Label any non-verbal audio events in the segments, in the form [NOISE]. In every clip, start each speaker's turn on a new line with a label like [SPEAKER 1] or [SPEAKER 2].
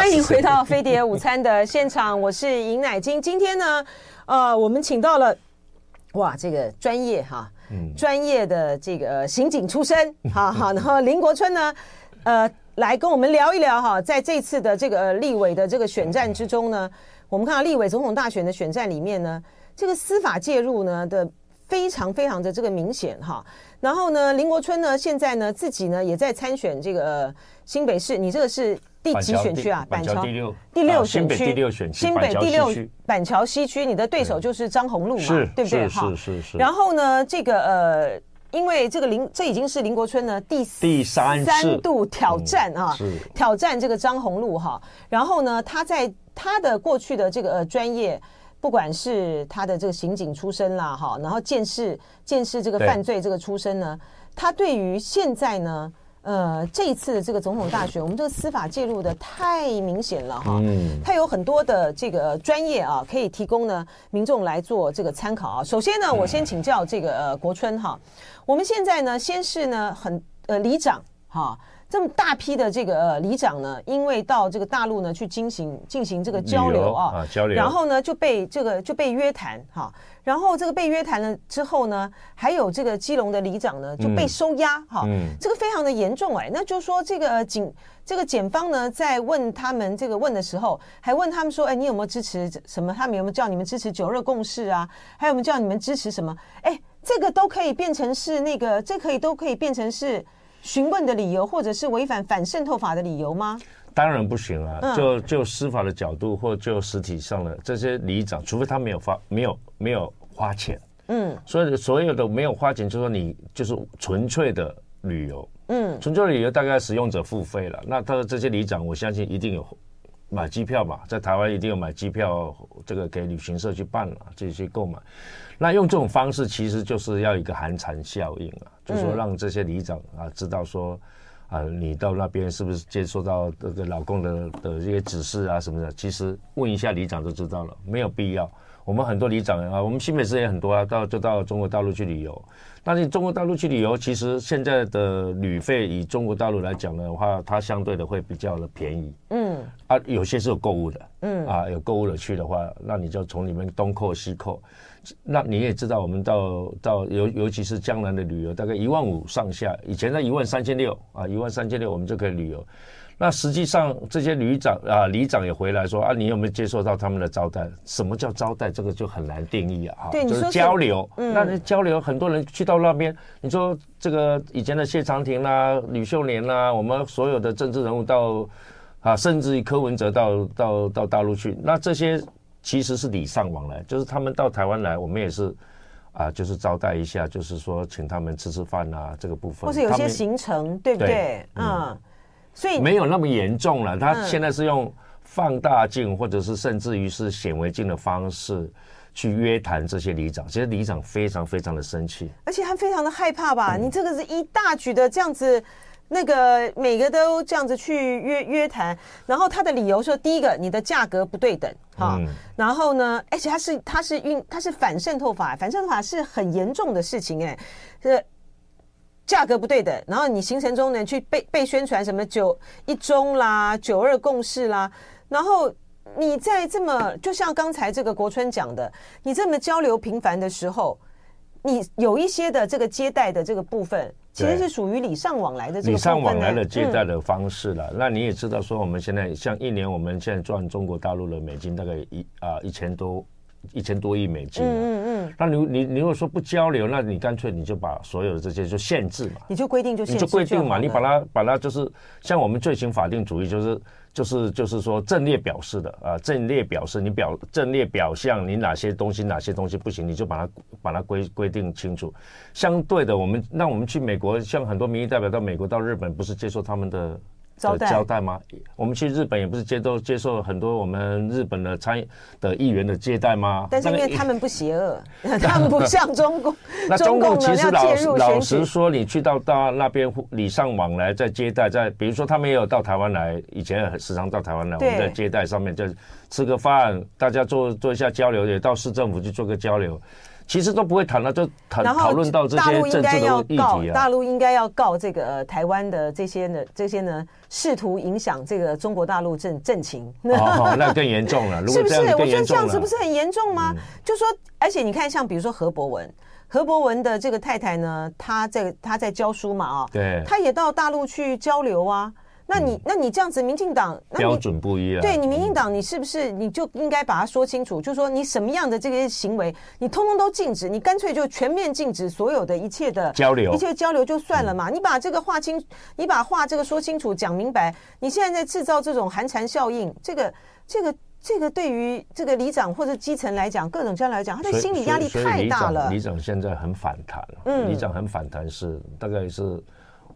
[SPEAKER 1] 欢迎回到飞碟午餐的现场，我是尹乃金。今天呢，呃，我们请到了哇，这个专业哈，嗯，专业的这个刑警出身，[LAUGHS] 好好，然后林国春呢，呃，来跟我们聊一聊哈，在这次的这个立委的这个选战之中呢，我们看到立委总统大选的选战里面呢，这个司法介入呢的非常非常的这个明显哈。然后呢，林国春呢，现在呢自己呢也在参选这个新北市，你这个是。第几选区啊？板桥第六第六选区，第六选区，新北第六板桥西区。你的对手就是张宏禄嘛，对不对？
[SPEAKER 2] 是是是。
[SPEAKER 1] 然后呢，这个呃，因为这个林，这已经是林国春呢第
[SPEAKER 2] 第三
[SPEAKER 1] 三度挑战啊，挑战这个张宏禄哈。然后呢，他在他的过去的这个呃专业，不管是他的这个刑警出身啦哈，然后见识见识这个犯罪这个出身呢，他对于现在呢。呃，这一次的这个总统大选，我们这个司法介入的太明显了哈，嗯，它有很多的这个专业啊，可以提供呢民众来做这个参考啊。首先呢，我先请教这个呃国春哈，我们现在呢，先是呢很呃里长哈。这么大批的这个呃里长呢，因为到这个大陆呢去进行进行这个交流啊，
[SPEAKER 2] 啊交流，
[SPEAKER 1] 然后呢就被这个就被约谈哈，然后这个被约谈了之后呢，还有这个基隆的里长呢就被收押哈，嗯，这个非常的严重哎，那就是说这个警这个检方呢在问他们这个问的时候，还问他们说，哎，你有没有支持什么？他们有没有叫你们支持九二共识啊？还有没有叫你们支持什么？哎，这个都可以变成是那个，这可以都可以变成是。询问的理由，或者是违反反渗透法的理由吗？
[SPEAKER 2] 当然不行啊！嗯、就就司法的角度，或就实体上的这些里长，除非他没有发没有没有花钱，嗯，所以所有的没有花钱，就是说你就是纯粹的旅游，嗯，纯粹的旅游大概使用者付费了。那他的这些里长，我相信一定有买机票嘛，在台湾一定要买机票，这个给旅行社去办了，自己去购买。那用这种方式，其实就是要一个寒蝉效应啊，就是说让这些里长啊知道说，啊你到那边是不是接受到这个老公的的一些指示啊什么的？其实问一下里长就知道了，没有必要。我们很多里长啊，我们新北市也很多啊，到就到中国大陆去旅游。但是中国大陆去旅游，其实现在的旅费以中国大陆来讲的话，它相对的会比较的便宜。嗯，啊，有些是有购物的。嗯，啊，有购物的去的话，那你就从里面东扣西扣。那你也知道，我们到到尤尤其是江南的旅游，大概一万五上下，以前在一万三千六啊，一万三千六我们就可以旅游。那实际上这些旅长啊，里长也回来说啊，你有没有接受到他们的招待？什么叫招待？这个就很难定义啊。
[SPEAKER 1] 对，
[SPEAKER 2] 就是交流。嗯，那交流，很多人去到那边，你说这个以前的谢长廷啦、啊、吕秀莲啦，我们所有的政治人物到啊，甚至于柯文哲到到到大陆去，那这些。其实是礼尚往来，就是他们到台湾来，我们也是啊，就是招待一下，就是说请他们吃吃饭啊，这个部分。
[SPEAKER 1] 或是有些行程，对不对？嗯，所以
[SPEAKER 2] 没有那么严重了。他现在是用放大镜，或者是甚至于是显微镜的方式去约谈这些里长。其实里长非常非常的生气，
[SPEAKER 1] 而且他非常的害怕吧？你这个是一大举的这样子。那个每个都这样子去约约谈，然后他的理由说，第一个你的价格不对等哈，嗯、然后呢，而且他是他是运他是反渗透法，反渗透法是很严重的事情哎，这价格不对等，然后你行程中呢去被被宣传什么九一中啦、九二共识啦，然后你在这么就像刚才这个国春讲的，你这么交流频繁的时候，你有一些的这个接待的这个部分。其实是属于礼尚往来的这个礼
[SPEAKER 2] 尚往来的接待的方式了。嗯、那你也知道，说我们现在像一年，我们现在赚中国大陆的美金大概一啊一千多一千多亿美金。嗯嗯嗯。那你你你如果说不交流，那你干脆你就把所有的这些就限制嘛。
[SPEAKER 1] 你就规定就限制
[SPEAKER 2] 就规定嘛，你把它把它就是像我们罪行法定主义就是。就是就是说阵列表示的啊，正列表示你表阵列表象，你哪些东西哪些东西不行，你就把它把它规规定清楚。相对的，我们那我们去美国，像很多民意代表到美国到日本，不是接受他们的。招待交代吗？我们去日本也不是接受接受很多我们日本的参的议员的接待吗？
[SPEAKER 1] 但是因为他们不邪恶，[LAUGHS] 他们不像中共。
[SPEAKER 2] 那中共其实老老实说，你去到到那边礼尚往来，在接待，在比如说他们也有到台湾来，以前时常到台湾来，我们在接待上面就吃个饭，大家做做一下交流，也到市政府去做个交流。其实都不会谈了，就谈讨论到这些政治的议题啊。
[SPEAKER 1] 大陆应该要告这个、呃、台湾的这些呢，这些呢试图影响这个中国大陆政政情。
[SPEAKER 2] 哦，那更严重了，[LAUGHS] 是不是？
[SPEAKER 1] 我觉得这样子不是很严重吗？嗯、就说，而且你看，像比如说何博文，何博文的这个太太呢，她在她在教书嘛，啊，
[SPEAKER 2] 对，
[SPEAKER 1] 她也到大陆去交流啊。那你那你这样子，民进党
[SPEAKER 2] 标准不一样。
[SPEAKER 1] 对你，民进党，你是不是你就应该把它说清楚？就是说你什么样的这些行为，你通通都禁止，你干脆就全面禁止所有的一切的
[SPEAKER 2] 交流，
[SPEAKER 1] 一切交流就算了嘛。你把这个划清，你把话这个说清楚，讲明白。你现在在制造这种寒蝉效应，这个这个这个对于这个里长或者基层来讲，各种将来讲，他的心理压力太大了。
[SPEAKER 2] 里长现在很反弹，嗯，里长很反弹是大概是。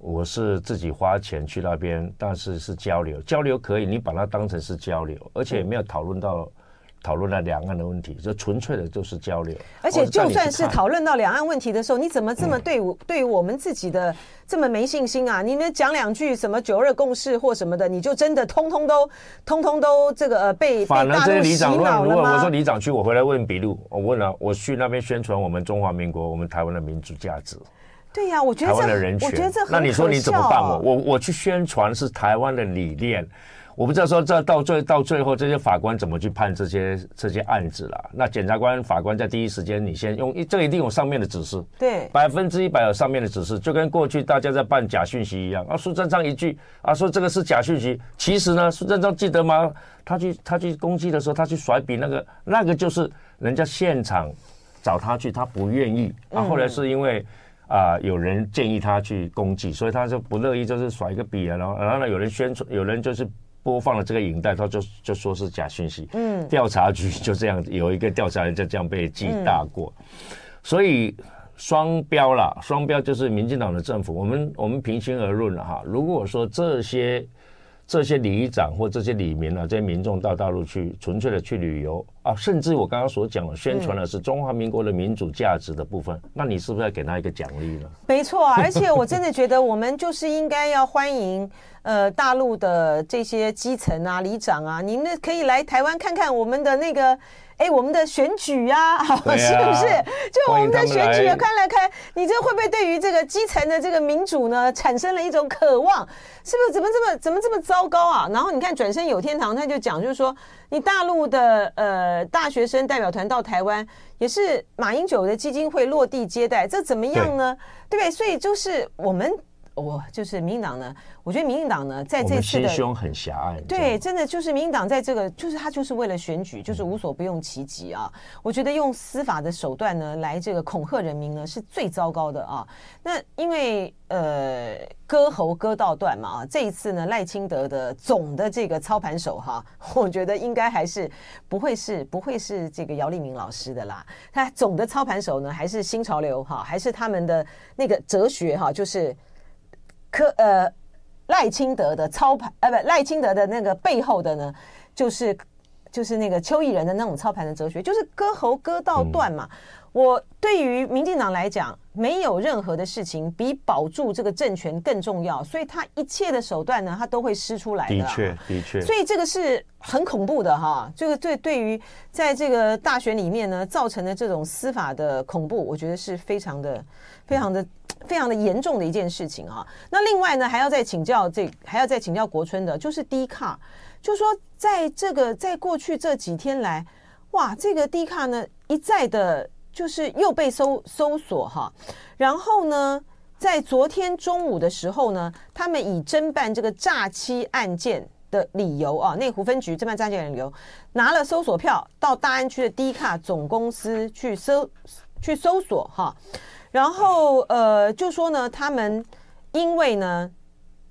[SPEAKER 2] 我是自己花钱去那边，但是是交流，交流可以，你把它当成是交流，而且也没有讨论到讨论了两岸的问题，就纯粹的就是交流。
[SPEAKER 1] 而且就算是讨论到两岸问题的时候，你怎么这么对我、嗯、对于我们自己的这么没信心啊？你们讲两句什么九二共识或什么的，你就真的通通都通通都这个呃被
[SPEAKER 2] 反而这些里长乱？如果我说里长去，我回来问笔录，我问了，我去那边宣传我们中华民国，我们台湾的民主价值。
[SPEAKER 1] 对呀、啊，我觉得这，
[SPEAKER 2] 台湾的人权，
[SPEAKER 1] 我觉得这很可笑。
[SPEAKER 2] 那你说你怎么办？我我我去宣传是台湾的理念，我不知道说这到最到最后这些法官怎么去判这些这些案子了。那检察官、法官在第一时间，你先用这个一定有上面的指示，
[SPEAKER 1] 对，
[SPEAKER 2] 百分之一百有上面的指示，就跟过去大家在办假讯息一样。啊，苏贞昌一句啊，说这个是假讯息，其实呢，苏贞昌记得吗？他去他去攻击的时候，他去甩笔那个那个就是人家现场找他去，他不愿意。啊，后来是因为。啊、呃，有人建议他去攻击，所以他就不乐意，就是甩一个笔啊，然后然后呢，有人宣传，有人就是播放了这个影带，他就就说是假讯息。嗯，调查局就这样有一个调查人就这样被记大过，嗯、所以双标啦，双标就是民进党的政府。我们我们平心而论了哈，如果说这些。这些里长或这些里民啊，这些民众到大陆去纯粹的去旅游啊，甚至我刚刚所讲的宣传的是中华民国的民主价值的部分，那你是不是要给他一个奖励呢？
[SPEAKER 1] 没错，而且我真的觉得我们就是应该要欢迎呃大陆的这些基层啊、里长啊，你们可以来台湾看看我们的那个。哎，我们的选举呀、啊，[LAUGHS] 啊、是不是？就我们的选举啊看来看，你这会不会对于这个基层的这个民主呢，产生了一种渴望？是不是？怎么这么怎么这么糟糕啊？然后你看，转身有天堂，他就讲，就是说，你大陆的呃大学生代表团到台湾，也是马英九的基金会落地接待，这怎么样呢？对不对？所以就是我们。我、哦、就是民进党呢，我觉得民进党呢，在这次的
[SPEAKER 2] 心胸很狭隘。
[SPEAKER 1] 对，真的就是民进党在这个，就是他就是为了选举，就是无所不用其极啊。嗯、我觉得用司法的手段呢，来这个恐吓人民呢，是最糟糕的啊。那因为呃，割喉割到断嘛啊，这一次呢，赖清德的总的这个操盘手哈、啊，[LAUGHS] 我觉得应该还是不会是不会是这个姚立明老师的啦。他总的操盘手呢，还是新潮流哈、啊，还是他们的那个哲学哈、啊，就是。可呃，赖清德的操盘，呃，不，赖清德的那个背后的呢，就是就是那个邱毅人的那种操盘的哲学，就是割喉割到断嘛。嗯、我对于民进党来讲，没有任何的事情比保住这个政权更重要，所以他一切的手段呢，他都会施出来的。的确，的确。所以这个是很恐怖的哈。这个对对于在这个大选里面呢，造成的这种司法的恐怖，我觉得是非常的、非常的。嗯非常的严重的一件事情啊！那另外呢，还要再请教这，还要再请教国春的，就是低卡，就说在这个在过去这几天来，哇，这个 D 卡呢一再的，就是又被搜搜索哈。然后呢，在昨天中午的时候呢，他们以侦办这个诈欺案件的理由啊，内湖分局侦办诈欺案的理由，拿了搜索票到大安区的 D 卡总公司去搜去搜索哈。然后，呃，就说呢，他们因为呢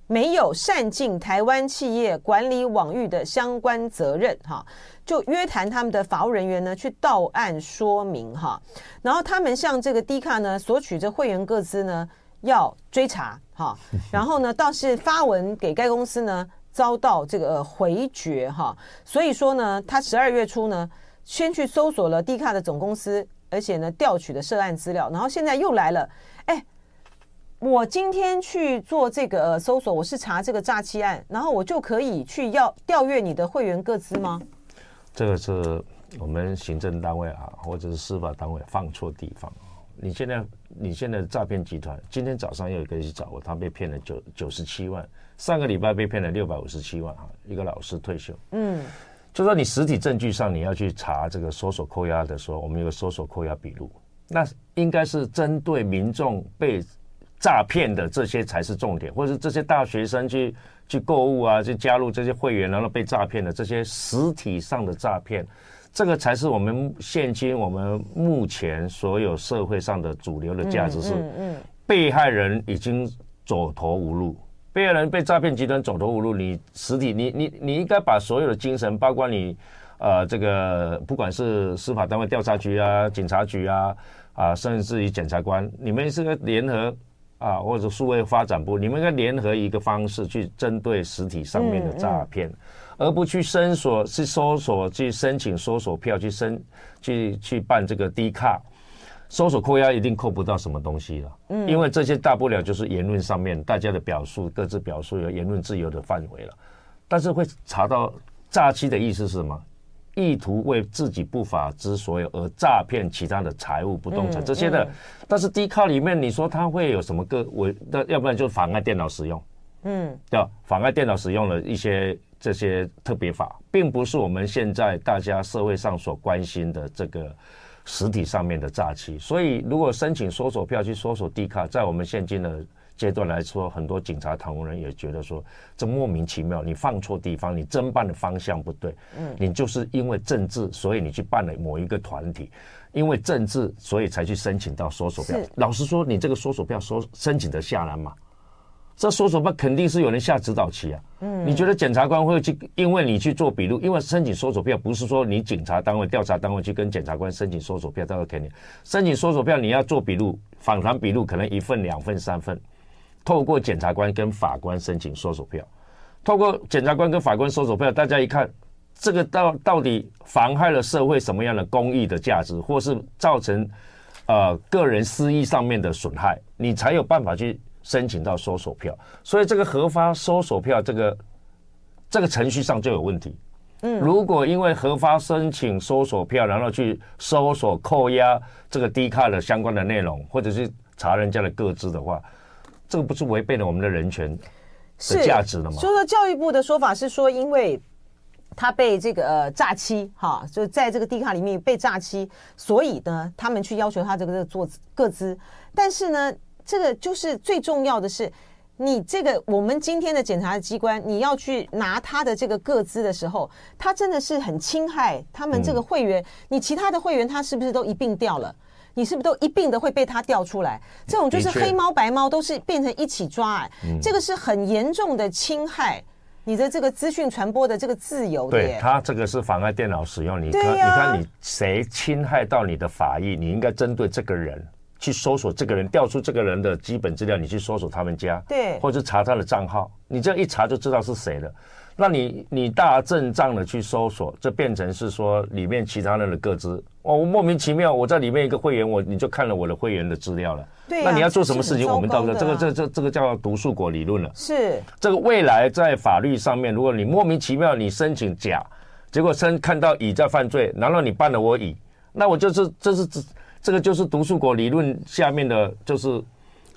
[SPEAKER 1] 没有善尽台湾企业管理网域的相关责任，哈，就约谈他们的法务人员呢去到案说明，哈。然后他们向这个 D 卡呢索取这会员个资呢要追查，哈。然后呢倒是发文给该公司呢遭到这个回绝，哈。所以说呢，他十二月初呢先去搜索了 D 卡的总公司。而且呢，调取的涉案资料，然后现在又来了。哎，我今天去做这个搜索，我是查这个诈欺案，然后我就可以去要调阅你的会员个资吗？
[SPEAKER 2] 这个是我们行政单位啊，或者是司法单位放错地方。你现在，你现在诈骗集团，今天早上又有一个人去找我，他被骗了九九十七万，上个礼拜被骗了六百五十七万啊，一个老师退休。嗯，就说你实体证据上你要去查这个搜索扣押的时候，我们有个搜索扣押笔录，那应该是针对民众被诈骗的这些才是重点，或者是这些大学生去去购物啊，去加入这些会员然后被诈骗的这些实体上的诈骗。这个才是我们现今我们目前所有社会上的主流的价值是，被害人已经走投无路，被害人被诈骗集团走投无路，你实体你你你应该把所有的精神，包括你呃这个不管是司法单位调查局啊、警察局啊啊，甚至于检察官，你们是个联合啊，或者数位发展部，你们应该联合一个方式去针对实体上面的诈骗。而不去申索，去搜索，去申请搜索票，去申，去去办这个低卡，搜索扣押一定扣不到什么东西了。嗯，因为这些大不了就是言论上面大家的表述，各自表述有言论自由的范围了。但是会查到诈欺的意思是什么？意图为自己不法之所有而诈骗其他的财物、不动产这些的。但是 D 卡里面你说它会有什么个违？那要不然就妨碍电脑使用。嗯，对吧？妨碍电脑使用的一些。这些特别法并不是我们现在大家社会上所关心的这个实体上面的诈欺，所以如果申请搜索票去搜索 D 卡，在我们现今的阶段来说，很多警察、同仁也觉得说这莫名其妙，你放错地方，你侦办的方向不对，嗯，你就是因为政治，所以你去办了某一个团体，因为政治，所以才去申请到搜索票。老实说，你这个搜索票收申请得下来吗？这搜索票肯定是有人下指导棋啊！嗯，你觉得检察官会去因为你去做笔录？因为申请搜索票不是说你警察单位、调查单位去跟检察官申请搜索票，他会给你申请搜索票，你要做笔录、访谈笔录，可能一份、两份、三份。透过检察官跟法官申请搜索票，透过检察官跟法官搜索票，大家一看，这个到到底妨害了社会什么样的公益的价值，或是造成呃个人私益上面的损害，你才有办法去。申请到搜索票，所以这个核发搜索票这个这个程序上就有问题。嗯，如果因为核发申请搜索票，然后去搜索扣押这个低卡的相关的内容，或者是查人家的个资的话，这个不是违背了我们的人权的价值了吗？
[SPEAKER 1] 所以说教育部的说法是说，因为他被这个呃诈欺，哈，就在这个 D 卡里面被诈欺，所以呢，他们去要求他这个做个资，但是呢。这个就是最重要的是，你这个我们今天的检察机关，你要去拿他的这个个资的时候，他真的是很侵害他们这个会员。你其他的会员他是不是都一并掉了？你是不是都一并的会被他调出来？这种就是黑猫白猫都是变成一起抓，哎，这个是很严重的侵害你的这个资讯传播的这个自由。
[SPEAKER 2] 对，他这个是妨碍电脑使用，你看，你看你谁侵害到你的法益，你应该针对这个人。去搜索这个人，调出这个人的基本资料，你去搜索他们家，对，或者查他的账号，你这样一查就知道是谁了。那你你大阵仗的去搜索，这变成是说里面其他人的个资，哦，我莫名其妙，我在里面一个会员，我你就看了我的会员的资料了。对、啊，那你要做什么事情？我们到时候这个这这这个叫毒树果理论了。是这个未来在法律上面，如果你莫名其妙你申请甲，结果申看到乙在犯罪，然后你办了我乙，那我就是这是这。这个就是毒树果理论下面的，就是，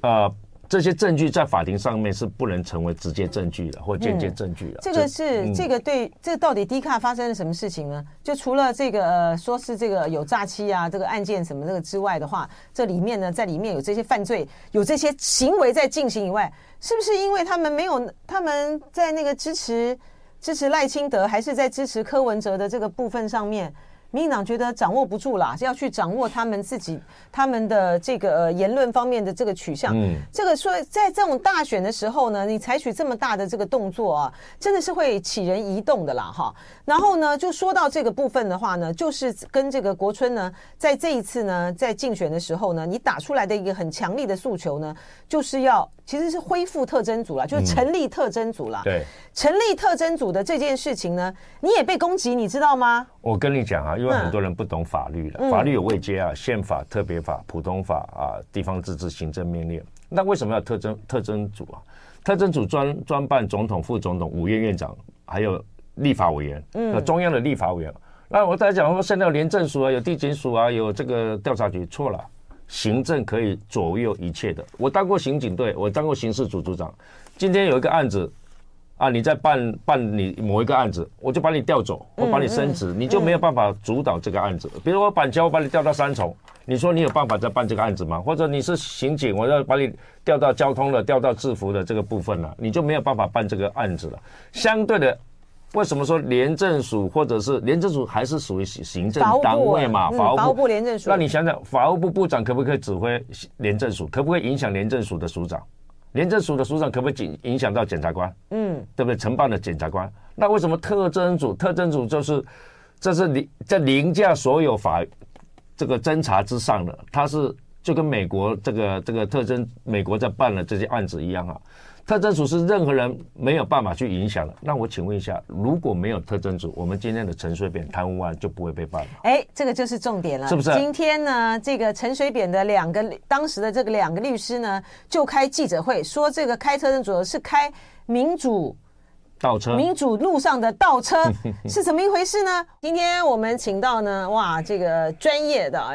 [SPEAKER 2] 呃，这些证据在法庭上面是不能成为直接证据的，或间接证据的。
[SPEAKER 1] 这个是这个对，这个到底 D 卡发生了什么事情呢？就除了这个呃，说是这个有诈欺啊，这个案件什么这个之外的话，这里面呢，在里面有这些犯罪，有这些行为在进行以外，是不是因为他们没有他们在那个支持支持赖清德，还是在支持柯文哲的这个部分上面？民进党觉得掌握不住啦，要去掌握他们自己他们的这个呃言论方面的这个取向。嗯，这个说在这种大选的时候呢，你采取这么大的这个动作啊，真的是会起人疑动的啦，哈。然后呢，就说到这个部分的话呢，就是跟这个国春呢，在这一次呢，在竞选的时候呢，你打出来的一个很强力的诉求呢，就是要。其实是恢复特征组了，就是成立特征组了。对，成立特征组的这件事情呢，你也被攻击，你知道吗？
[SPEAKER 2] 我跟你讲啊，因为很多人不懂法律了，法律有位阶啊，宪法、特别法、普通法啊，地方自治、行政命令。那为什么要特侦特侦组啊？特侦组专专办总统、副总统、五院院长，还有立法委员，嗯，中央的立法委员。那我再讲说，现在有廉政署啊，有地检署啊，有这个调查局，错了。行政可以左右一切的。我当过刑警队，我当过刑事组组长。今天有一个案子啊，你在办办你某一个案子，我就把你调走，我把你升职，你就没有办法主导这个案子。比如我板桥，我把你调到三重，你说你有办法再办这个案子吗？或者你是刑警，我要把你调到交通的、调到制服的这个部分了，你就没有办法办这个案子了。相对的。为什么说廉政署或者是廉政署还是属于行政单位嘛？
[SPEAKER 1] 法务部、部廉政署。
[SPEAKER 2] 那你想想，法务部部长可不可以指挥廉政署？可不可以影响廉政署的署长？廉政署的署长可不可以影影响到检察官？嗯，对不对？承办的检察官。那为什么特侦组？特侦组就是这是凌在凌驾所有法这个侦查之上的，他是就跟美国这个这个特征美国在办了这些案子一样啊。特征组是任何人没有办法去影响的。那我请问一下，如果没有特征组，我们今天的陈水扁贪污案就不会被办了？
[SPEAKER 1] 哎，这个就是重点了，
[SPEAKER 2] 是不是？
[SPEAKER 1] 今天呢，这个陈水扁的两个当时的这个两个律师呢，就开记者会说，这个开特征组是开民主
[SPEAKER 2] 倒车，
[SPEAKER 1] 民主路上的倒车 [LAUGHS] 是怎么一回事呢？今天我们请到呢，哇，这个专业的啊，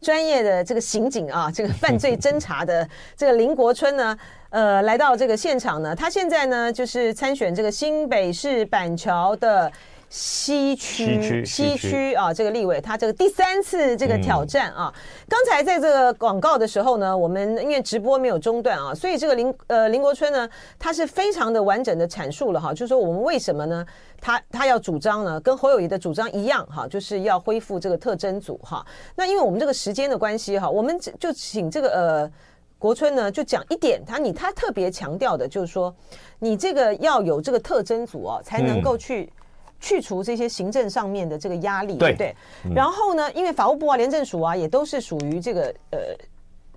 [SPEAKER 1] 专业的这个刑警啊，这个犯罪侦查的 [LAUGHS] 这个林国春呢。呃，来到这个现场呢，他现在呢就是参选这个新北市板桥的西区西区啊，这个立委，他这个第三次这个挑战啊。刚才在这个广告的时候呢，我们因为直播没有中断啊，所以这个林呃林国春呢，他是非常的完整的阐述了哈，就是说我们为什么呢？他他要主张呢，跟侯友谊的主张一样哈，就是要恢复这个特征组哈。那因为我们这个时间的关系哈，我们就请这个呃。国春呢，就讲一点，他你他特别强调的就是说，你这个要有这个特征组哦，才能够去去除这些行政上面的这个压力，对不对？然后呢，因为法务部啊、廉政署啊，也都是属于这个呃，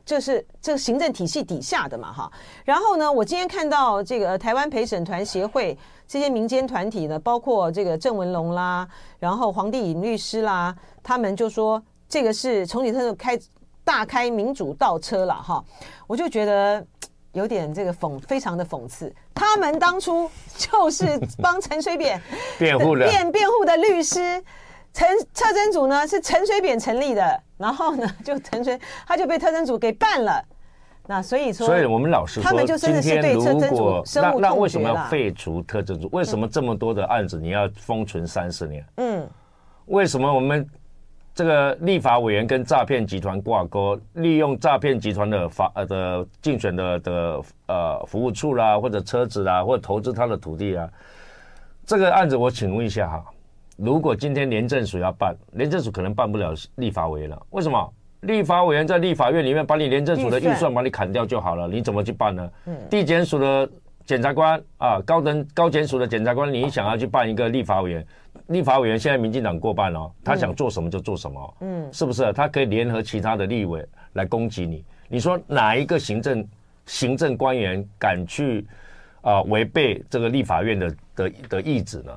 [SPEAKER 1] 这是这个行政体系底下的嘛，哈。然后呢，我今天看到这个台湾陪审团协会这些民间团体呢，包括这个郑文龙啦，然后黄帝颖律师啦，他们就说这个是重启特侦开。大开民主倒车了哈，我就觉得有点这个讽，非常的讽刺。他们当初就是帮陈水扁 [LAUGHS]
[SPEAKER 2] 辩护的
[SPEAKER 1] 辩辩护的律师，陈特侦组呢是陈水扁成立的，然后呢就陈水他就被特侦组给办了。那所以说，
[SPEAKER 2] 所以我们老师说，他们就真的是对特侦组深恶痛绝了。那为什么要废除特侦组？为什么这么多的案子你要封存三十年？嗯，为什么我们？这个立法委员跟诈骗集团挂钩，利用诈骗集团的法呃的竞选的的呃服务处啦，或者车子啦，或者投资他的土地啊，这个案子我请问一下哈，如果今天廉政署要办，廉政署可能办不了立法委员了，为什么？立法委员在立法院里面把你廉政署的预算把你砍掉就好了，你怎么去办呢？嗯，地检署的检察官啊，高等高检署的检察官，你想要去办一个立法委员？立法委员现在民进党过半哦，他想做什么就做什么，嗯，是不是？他可以联合其他的立委来攻击你。你说哪一个行政行政官员敢去啊违背这个立法院的的的意志呢？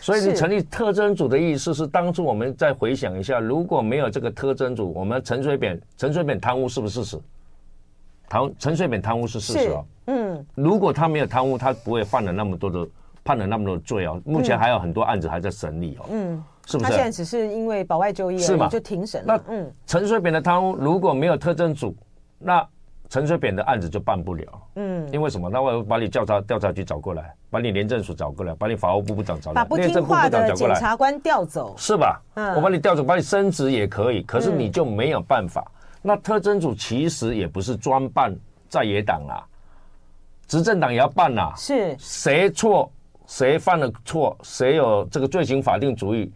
[SPEAKER 2] 所以你成立特征组的意思是，当初我们再回想一下，如果没有这个特征组，我们陈水扁陈水扁贪污是不是事实？贪陈水扁贪污是事实哦，嗯，如果他没有贪污，他不会犯了那么多的。判了那么多罪哦，目前还有很多案子还在审理哦。嗯，是不是？
[SPEAKER 1] 他现在只是因为保外就业，是吗？就庭审。
[SPEAKER 2] 那嗯，陈水扁的贪污如果没有特侦组，那陈水扁的案子就办不了。嗯，因为什么？那我把你调查调查局找过来，把你廉政署找过来，把你法务部部长找过来，
[SPEAKER 1] 把不听话的检察官调走，
[SPEAKER 2] 是吧？嗯，我把你调走，把你升职也可以，可是你就没有办法。那特侦组其实也不是专办在野党啊，执政党也要办呐。是谁错？谁犯了错，谁有这个罪行法定主义，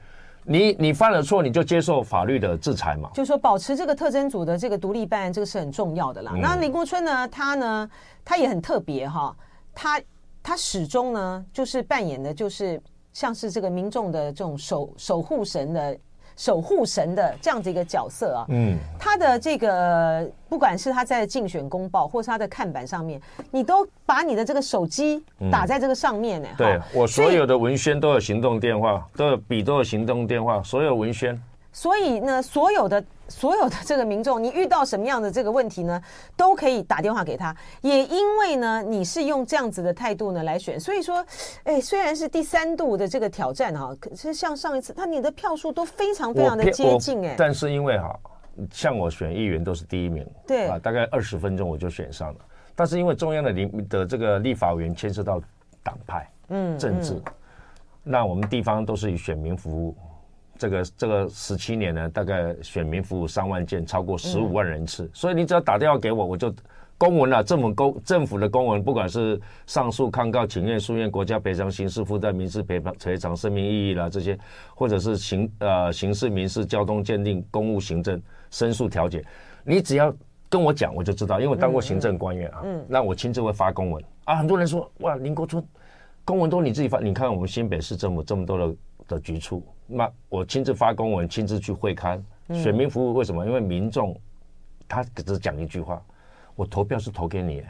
[SPEAKER 2] 你你犯了错，你就接受法律的制裁嘛。
[SPEAKER 1] 就是说，保持这个特征组的这个独立办案，这个是很重要的啦。嗯、那林国春呢，他呢，他也很特别哈，他他始终呢，就是扮演的，就是像是这个民众的这种守守护神的。守护神的这样子一个角色啊，嗯，他的这个不管是他在竞选公报，或是他的看板上面，你都把你的这个手机打在这个上面呢。
[SPEAKER 2] 对，我所有的文宣都有行动电话，都有笔，都有行动电话，所有文宣。
[SPEAKER 1] 所以呢，所有的所有的这个民众，你遇到什么样的这个问题呢，都可以打电话给他。也因为呢，你是用这样子的态度呢来选，所以说，哎，虽然是第三度的这个挑战哈，可是像上一次，他你的票数都非常非常的接近哎。
[SPEAKER 2] 但是因为哈，像我选议员都是第一名，
[SPEAKER 1] 对啊，
[SPEAKER 2] 大概二十分钟我就选上了。但是因为中央的立的这个立法委员牵涉到党派，嗯，政治，那我们地方都是以选民服务。这个这个十七年呢，大概选民服务三万件，超过十五万人次。嗯、所以你只要打电话给我，我就公文了、啊。政府公政府的公文，不管是上诉、抗告、请愿、诉愿、国家赔偿、刑事附带民事赔偿、赔偿、声明异议啦这些，或者是刑呃刑事、民事、交通鉴定、公务行政、申诉调解，你只要跟我讲，我就知道，因为我当过行政官员啊。嗯。那我亲自会发公文啊。很多人说哇，林国春公文都你自己发，你看我们新北市政府这么多的的局处。那我亲自发公文，亲自去会刊，选民服务为什么？因为民众他只讲一句话，我投票是投给你，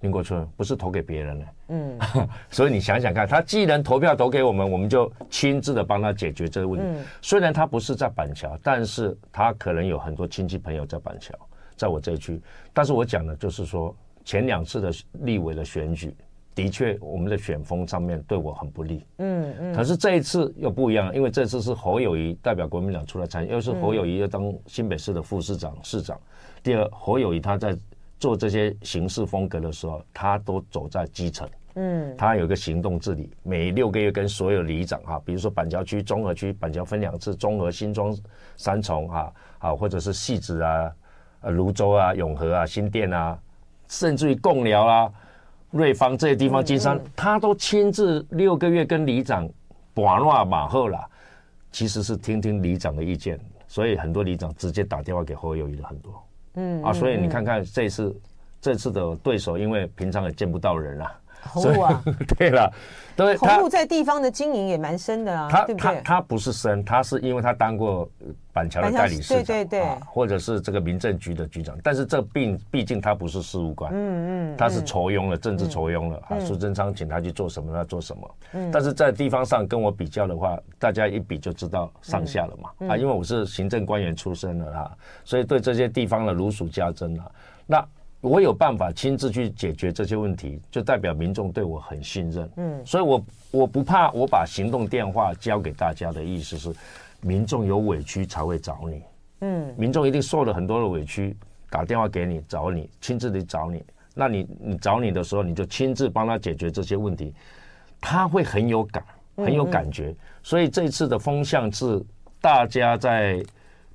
[SPEAKER 2] 林国春不是投给别人的。嗯，[LAUGHS] 所以你想想看，他既然投票投给我们，我们就亲自的帮他解决这个问题。虽然他不是在板桥，但是他可能有很多亲戚朋友在板桥，在我这一区。但是我讲的就是说，前两次的立委的选举。的确，我们的选风上面对我很不利。嗯嗯。可是这一次又不一样，因为这次是侯友宜代表国民党出来参选，又是侯友宜要当新北市的副市长、市长。第二，侯友谊他在做这些行事风格的时候，他都走在基层。嗯。他有一个行动治理，每六个月跟所有里长哈，比如说板桥区、中和区，板桥分两次，中和、新庄、三重啊，啊，或者是戏子啊、呃、芦洲啊、永和啊、新店啊，甚至于贡寮啊。瑞芳这些地方，金山他都亲自六个月跟里长把乱马后了，其实是听听里长的意见，所以很多里长直接打电话给侯友谊的很多，嗯啊，所以你看看这次这次的对手，因为平常也见不到人啊。
[SPEAKER 1] 侯啊，[LAUGHS]
[SPEAKER 2] 对了，对，
[SPEAKER 1] 红路在地方的经营也蛮深的啊，
[SPEAKER 2] 他？他他不是深，他是因为他当过板桥的代理市长，
[SPEAKER 1] 对对对，
[SPEAKER 2] 或者是这个民政局的局长，但是这并毕竟他不是事务官，嗯嗯，他是酬庸了，政治酬庸了啊。苏贞昌请他去做什么，他做什么。嗯，但是在地方上跟我比较的话，大家一比就知道上下了嘛。啊，因为我是行政官员出身的啊，所以对这些地方的如数家珍啊。那。我有办法亲自去解决这些问题，就代表民众对我很信任。嗯，所以我我不怕，我把行动电话交给大家的意思是，民众有委屈才会找你。嗯，民众一定受了很多的委屈，打电话给你找你，亲自的找你。那你你找你的时候，你就亲自帮他解决这些问题，他会很有感，很有感觉。所以这次的风向是大家在。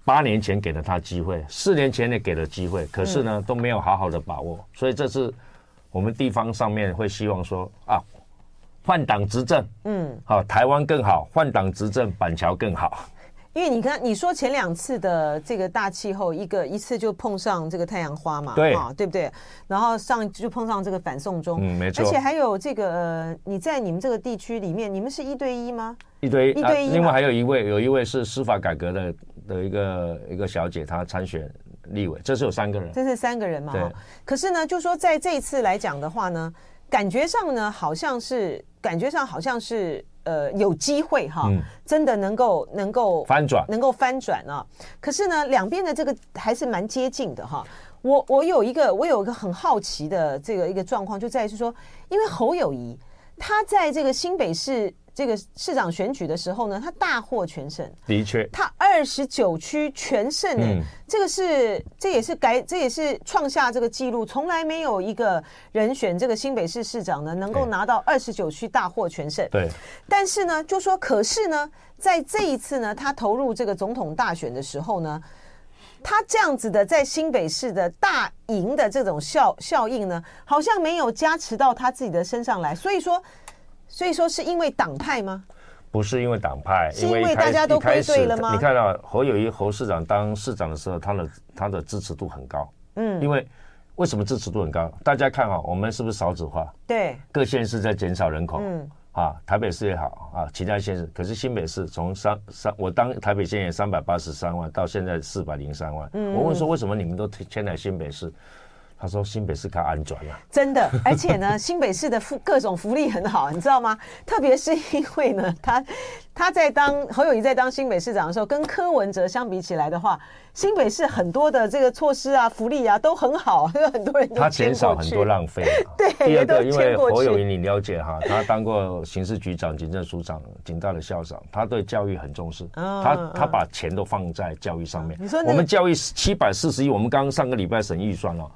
[SPEAKER 2] 八年前给了他机会，四年前也给了机会，可是呢都没有好好的把握，所以这次我们地方上面会希望说啊，换党执政，嗯，好，台湾更好，换党执政，板桥更好。
[SPEAKER 1] 因为你看，你说前两次的这个大气候，一个一次就碰上这个太阳花嘛，
[SPEAKER 2] 对
[SPEAKER 1] 啊，对不对？然后上就碰上这个反送中，
[SPEAKER 2] 嗯，没错。
[SPEAKER 1] 而且还有这个，呃，你在你们这个地区里面，你们是一对一吗？
[SPEAKER 2] 一对一，
[SPEAKER 1] 一对一。
[SPEAKER 2] 另外还有一位，有一位是司法改革的的一个一个小姐，她参选立委，这是有三个人，
[SPEAKER 1] 这是三个人嘛？
[SPEAKER 2] 对。
[SPEAKER 1] 可是呢，就说在这一次来讲的话呢，感觉上呢，好像是感觉上好像是。呃，有机会哈，真的能够能够
[SPEAKER 2] 翻转，
[SPEAKER 1] 能够翻转啊！可是呢，两边的这个还是蛮接近的哈。我我有一个我有一个很好奇的这个一个状况，就在于是说，因为侯友谊他在这个新北市。这个市长选举的时候呢，他大获全胜。
[SPEAKER 2] 的确，
[SPEAKER 1] 他二十九区全胜呢，嗯、这个是这也是改这也是创下这个记录，从来没有一个人选这个新北市市长呢能够拿到二十九区大获全胜。
[SPEAKER 2] 对，
[SPEAKER 1] 但是呢，就说可是呢，在这一次呢，他投入这个总统大选的时候呢，他这样子的在新北市的大赢的这种效效应呢，好像没有加持到他自己的身上来，所以说。所以说是因为党派吗？
[SPEAKER 2] 不是因为党派，
[SPEAKER 1] 是因为大家都归队了吗？
[SPEAKER 2] 你看到侯友谊侯市长当市长的时候，他的他的支持度很高。嗯，因为为什么支持度很高？大家看啊，我们是不是少子化？
[SPEAKER 1] 对，
[SPEAKER 2] 各县市在减少人口。嗯，啊，台北市也好啊，其他县市，可是新北市从三三，我当台北县也三百八十三万，到现在四百零三万。嗯，我问说为什么你们都迁来新北市？他说新北市可安全了，
[SPEAKER 1] 真的，而且呢，[LAUGHS] 新北市的福各种福利很好，你知道吗？特别是因为呢，他他在当侯友宜在当新北市长的时候，跟柯文哲相比起来的话，新北市很多的这个措施啊、福利啊都很好，有很多人都
[SPEAKER 2] 他减少很多浪费。[LAUGHS]
[SPEAKER 1] 对，
[SPEAKER 2] 第二个，因为侯友宜你了解哈，他当过刑事局长、警政署长、警大的校长，他对教育很重视，哦、他他把钱都放在教育上面。你说我们教育七百四十亿，我们刚刚上个礼拜审预算了。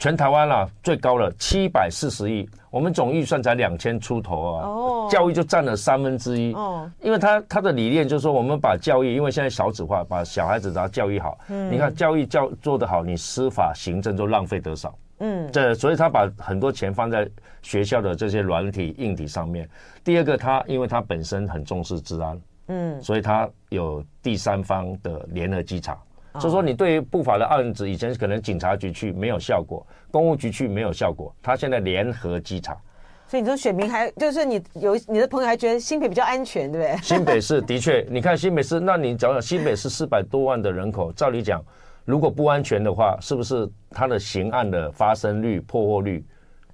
[SPEAKER 2] 全台湾啦，最高了七百四十亿，我们总预算才两千出头啊，oh. 教育就占了三分之一。哦，因为他他的理念就是说，我们把教育，因为现在少子化，把小孩子只要教育好，嗯，你看教育教做得好，你司法行政就浪费得少。嗯，这所以他把很多钱放在学校的这些软体硬体上面。第二个，他因为他本身很重视治安，嗯，所以他有第三方的联合稽查。所以说，你对于不法的案子，以前可能警察局去没有效果，公务局去没有效果，他现在联合稽查。
[SPEAKER 1] 所以你说选民还就是你有你的朋友还觉得新北比较安全，对不对？
[SPEAKER 2] 新北市 [LAUGHS] 的确，你看新北市，那你讲讲新北市四百多万的人口，照理讲，如果不安全的话，是不是它的刑案的发生率、破获率，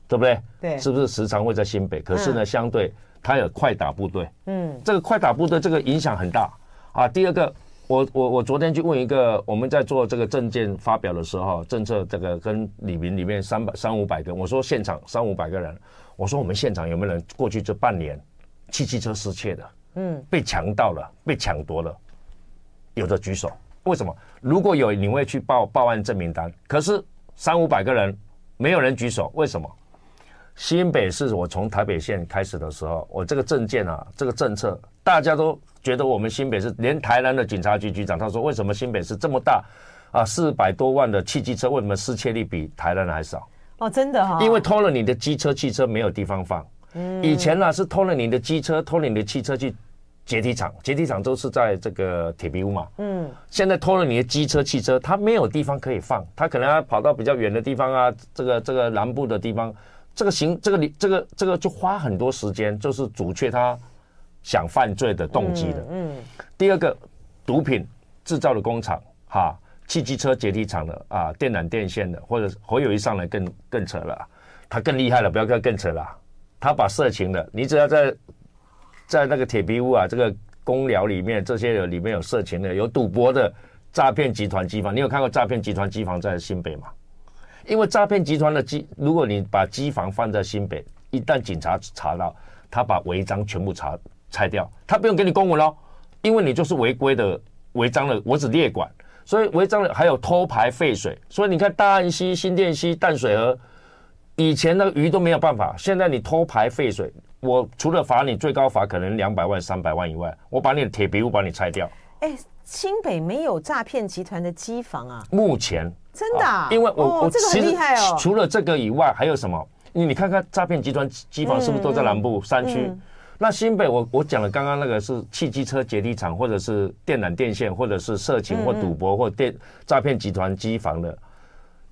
[SPEAKER 2] 对不对？对，是不是时常会在新北？可是呢，相对它有快打部队，嗯，这个快打部队这个影响很大啊。第二个。我我我昨天去问一个，我们在做这个证件发表的时候，政策这个跟李明里面三百三五百个，我说现场三五百个人，我说我们现场有没有人过去这半年汽汽车失窃的，嗯，被强盗了，被抢夺了，有的举手，为什么？如果有，你会去报报案证明单，可是三五百个人没有人举手，为什么？新北市我从台北县开始的时候，我这个证件啊，这个政策大家都。觉得我们新北市连台南的警察局局长他说，为什么新北市这么大啊，四百多万的汽机车，为什么失窃率比台南还少？
[SPEAKER 1] 哦，真的哈、哦，
[SPEAKER 2] 因为偷了你的机车、汽车没有地方放。嗯，以前呢、啊、是偷了你的机车、偷了你的汽车去解体厂，解体厂都是在这个铁皮屋嘛。嗯，现在偷了你的机车、汽车，他没有地方可以放，他可能要跑到比较远的地方啊，这个这个南部的地方，这个行这个你这个这个就花很多时间，就是阻却它。想犯罪的动机的，嗯，第二个，毒品制造的工厂，哈，汽机车解体厂的啊，电缆电线的，或者侯友一上来更更扯了，他更厉害了，不要说更扯了，他把色情的，你只要在在那个铁皮屋啊，这个公寮里面，这些有里面有色情的，有赌博的诈骗集团机房，你有看过诈骗集团机房在新北吗？因为诈骗集团的机，如果你把机房放在新北，一旦警察查到，他把违章全部查。拆掉，他不用给你公文喽，因为你就是违规的、违章的，我只列管，所以违章的还有偷排废水，所以你看大安溪、新店溪、淡水河，以前那个鱼都没有办法，现在你偷排废水，我除了罚你最高罚可能两百万、三百万以外，我把你的铁皮屋把你拆掉。
[SPEAKER 1] 哎，新北没有诈骗集团的机房啊？
[SPEAKER 2] 目前
[SPEAKER 1] 真的、啊啊？
[SPEAKER 2] 因为我、哦、我
[SPEAKER 1] 这个很厉害哦。
[SPEAKER 2] 除了这个以外，还有什么？你你看看诈骗集团机房是不是都在南部、嗯、山区？嗯那新北我，我我讲的刚刚那个是汽机车解体厂，或者是电缆电线，或者是色情或赌博或电诈骗集团机房的，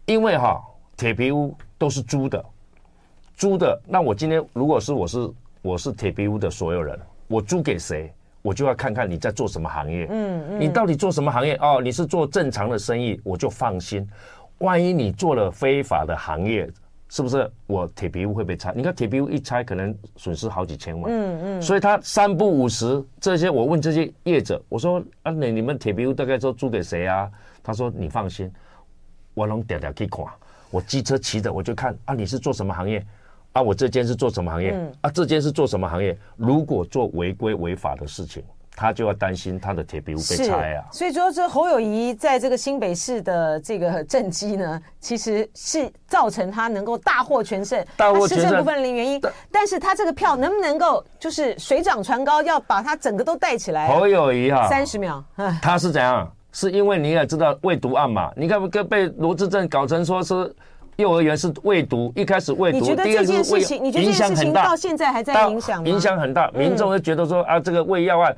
[SPEAKER 2] 因为哈铁皮屋都是租的，租的。那我今天如果是我是我是铁皮屋的所有人，我租给谁，我就要看看你在做什么行业。嗯嗯，你到底做什么行业？哦，你是做正常的生意，我就放心。万一你做了非法的行业。是不是我铁皮屋会被拆？你看铁皮屋一拆，可能损失好几千万。嗯嗯。所以他三不五时，这些我问这些业者，我说啊，你你们铁皮屋大概都租给谁啊？他说你放心，我能点点去看。我机车骑着我就看啊，你是做什么行业？啊，我这间是做什么行业？嗯、啊，这间是做什么行业？如果做违规违法的事情。他就要担心他的铁皮屋被拆啊，
[SPEAKER 1] 所以说这侯友谊在这个新北市的这个政绩呢，其实是造成他能够大获全胜，大获全胜部分的原因。但是他这个票能不能够就是水涨船高，要把他整个都带起来？
[SPEAKER 2] 侯友谊啊，
[SPEAKER 1] 三十秒，
[SPEAKER 2] 他是怎样？是因为你也知道未读案嘛？你看跟被罗志正搞成说是幼儿园是未读，一开始未读，
[SPEAKER 1] 你觉得这件事情，你觉得这件事情到现在还在影响吗？
[SPEAKER 2] 影响很大，民众就觉得说啊，这个喂药案。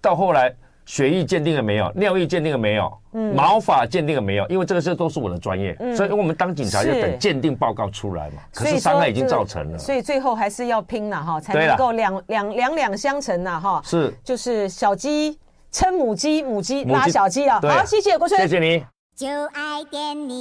[SPEAKER 2] 到后来，血液鉴定了没有？尿液鉴定了没有？嗯，毛发鉴定了没有？因为这个事都是我的专业，嗯，所以我们当警察要等鉴定报告出来嘛。可是伤害已经造成了，
[SPEAKER 1] 所以最后还是要拼了哈，才能够两两两两相成呐哈。是，就是小鸡撑母鸡，母鸡拉小鸡啊。好，谢谢郭春，
[SPEAKER 2] 谢谢你。就爱
[SPEAKER 3] 人。